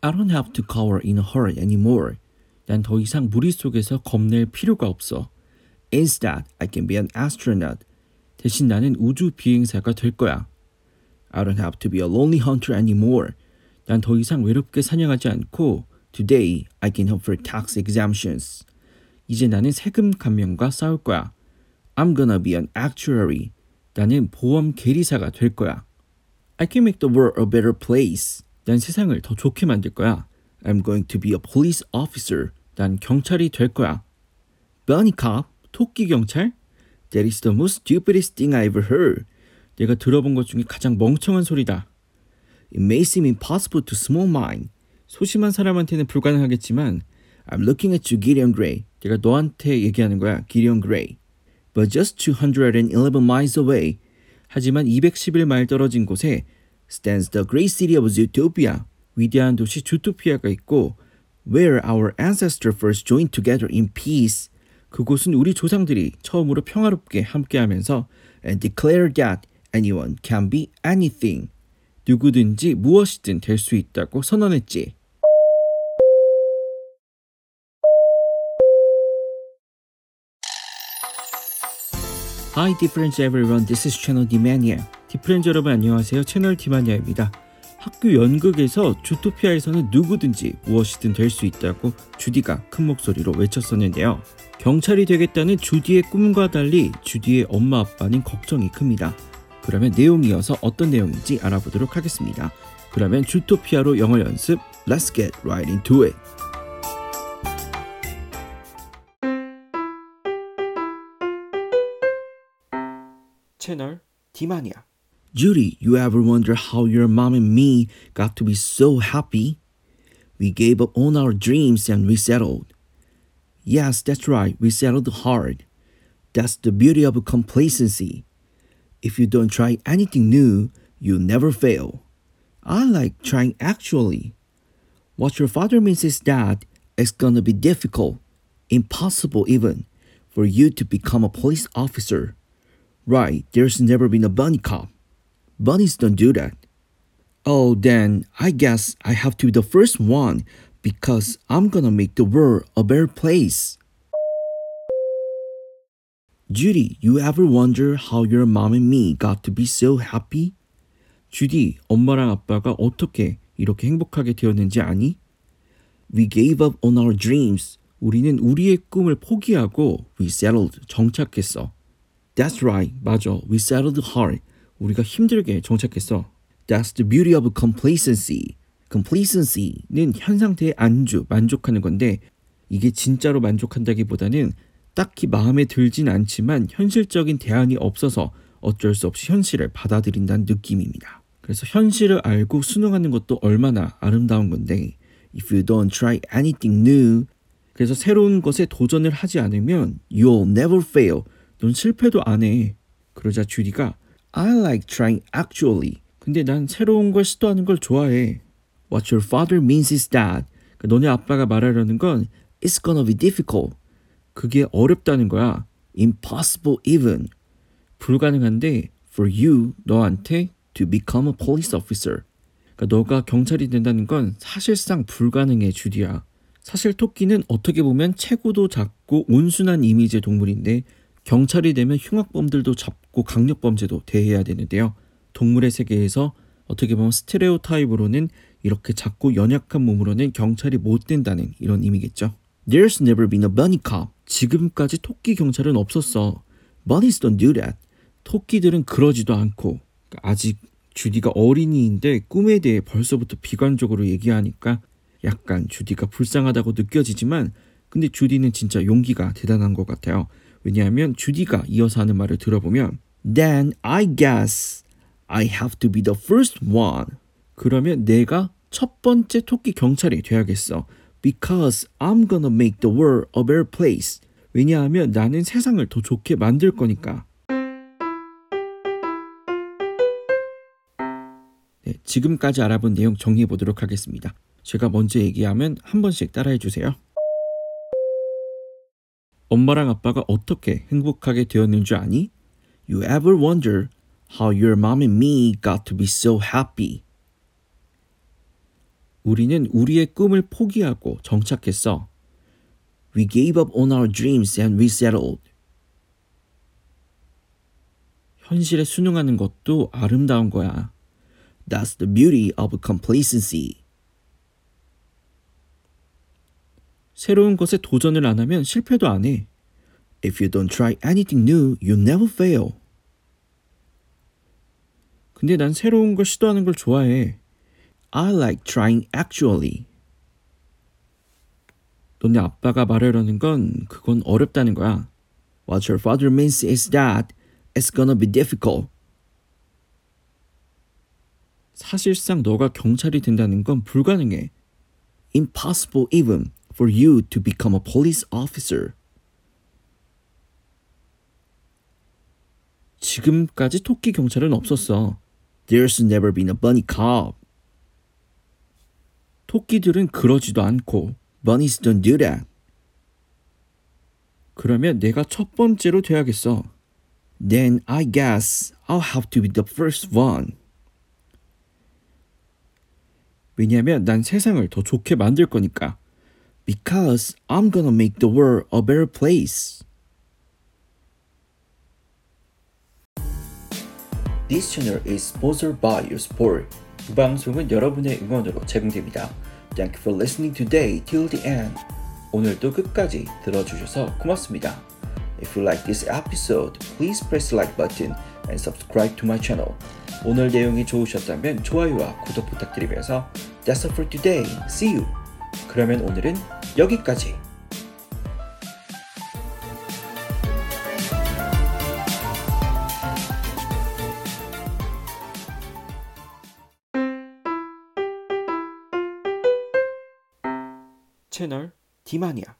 I don't have to cower in a hurry anymore. 난 더 이상 무리 속에서 겁낼 필요가 없어. Instead, I can be an astronaut. 대신 나는 우주 비행사가 될 거야. I don't have to be a lonely hunter anymore. 난 더 이상 외롭게 사냥하지 않고 Today, I can hope for tax exemptions. 이제 나는 세금 감면과 싸울 거야. I'm gonna be an actuary. 나는 보험 계리사가 될 거야. I can make the world a better place. 난 세상을 더 좋게 만들 거야. I'm going to be a police officer. 난 경찰이 될 거야. Bunny cop, 토끼 경찰? That is the most stupidest thing I ever heard. 내가 들어본 것 중에 가장 멍청한 소리다. It may seem impossible to small mind. 소심한 사람한테는 불가능하겠지만 I'm looking at you, Gideon Gray. 내가 너한테 얘기하는 거야, Gideon Gray. But just 211 miles away. 하지만 211마일 떨어진 곳에 stands the great city of Zootopia. 위대한 도시 주토피아가 있고 where our ancestors first joined together in peace. 그곳은 우리 조상들이 처음으로 평화롭게 함께하면서 and declare that anyone can be anything. 누구든지 무엇이든 될 수 있다고 선언했지. Hi Difference everyone, this is Channel Dimania. 디프렌즈 여러분 안녕하세요. 채널 디마니아입니다. 학교 연극에서 주토피아에서는 누구든지 무엇이든 될 수 있다고 주디가 큰 목소리로 외쳤었는데요. 경찰이 되겠다는 주디의 꿈과 달리 주디의 엄마 아빠는 걱정이 큽니다. 그러면 내용이 어서 어떤 내용인지 알아보도록 하겠습니다. 그러면 주토피아로 영어 연습 Let's get right into it. 채널 디마니아 Judy, you ever wonder how your mom and me got to be so happy? We gave up on our dreams and we settled. Yes, that's right, we settled hard. That's the beauty of complacency. If you don't try anything new, you'll never fail. I like trying actually. What your father means is that it's gonna be difficult, impossible even, for you to become a police officer. Right, there's never been a bunny cop. Bunnies don't do that. Oh, then I guess I have to be the first one because I'm gonna make the world a better place. Judy, you ever wonder how your mom and me got to be so happy? 주디, 엄마랑 아빠가 어떻게 이렇게 행복하게 되었는지 아니? We gave up on our dreams. 우리는 우리의 꿈을 포기하고 we settled, 정착했어. That's right, 맞아. We settled hard. 우리가 힘들게 정착했어. That's the beauty of complacency. complacency는 현 상태에 안주, 만족하는 건데 이게 진짜로 만족한다기보다는 딱히 마음에 들진 않지만 현실적인 대안이 없어서 어쩔 수 없이 현실을 받아들인다는 느낌입니다. 그래서 현실을 알고 수능하는 것도 얼마나 아름다운 건데 if you don't try anything new 그래서 새로운 것에 도전을 하지 않으면 you'll never fail. 넌 실패도 안 해. 그러자 주디가 I like trying actually. 근데 난 새로운 걸 시도하는 걸 좋아해. What your father means is that 너네 아빠가 말하려는 건 it's gonna be difficult. 그게 어렵다는 거야. Impossible even. 불가능한데 for you 너한테 to become a police officer. 그러니까 너가 경찰이 된다는 건 사실상 불가능해 주디야. 사실 토끼는 어떻게 보면 체구도 작고 온순한 이미지의 동물인데 경찰이 되면 흉악범들도 잡고 강력범죄도 대해야 되는데요. 동물의 세계에서 어떻게 보면 스테레오 타입으로는 이렇게 작고 연약한 몸으로는 경찰이 못 된다는 이런 의미겠죠. There's never been a bunny cop. 지금까지 토끼 경찰은 없었어. Bunnies don't do that. 토끼들은 그러지도 않고 아직 주디가 어린이인데 꿈에 대해 벌써부터 비관적으로 얘기하니까 약간 주디가 불쌍하다고 느껴지지만 근데 주디는 진짜 용기가 대단한 것 같아요. 왜냐하면 주디가 이어서 하는 말을 들어보면 Then I guess I have to be the first one. 그러면 내가 첫 번째 토끼 경찰이 돼야겠어. Because I'm gonna make the world a better place. 왜냐하면 나는 세상을 더 좋게 만들 거니까. 네, 지금까지 알아본 내용 정리해 보도록 하겠습니다. 제가 먼저 얘기하면 한 번씩 따라해 주세요. 엄마랑 아빠가 어떻게 행복하게 되었는 줄 아니? You ever wonder how your mom and me got to be so happy? 우리는 우리의 꿈을 포기하고 정착했어. We gave up on our dreams and we settled. 현실에 순응하는 것도 아름다운 거야. That's the beauty of complacency. 새로운 것에 도전을 안 하면 실패도 안 해. If you don't try anything new, you never fail. 근데 난 새로운 걸 시도하는 걸 좋아해. I like trying actually. 너네 아빠가 말하려는 건 그건 어렵다는 거야. What your father means is that it's gonna be difficult. 사실상 너가 경찰이 된다는 건 불가능해. Impossible even for you to become a police officer. 지금까지 토끼 경찰은 없었어. There's never been a bunny cop. 토끼들은 그러지도 않고 Bunnies don't do that. 그러면 내가 첫 번째로 돼야겠어. Then I guess I'll have to be the first one. 왜냐면 난 세상을 더 좋게 만들 거니까. Because I'm gonna make the world a better place. This channel is sponsored by your support. 이 방송은 여러분의 응원으로 제공됩니다. Thank you for listening today till the end. 오늘도 끝까지 들어주셔서 고맙습니다. If you like this episode, please press the like button and subscribe to my channel. 오늘 내용이 좋으셨다면 좋아요와 구독 부탁드리면서 That's all for today. See you. 그러면 오늘은 여기까지. 채널 디마니아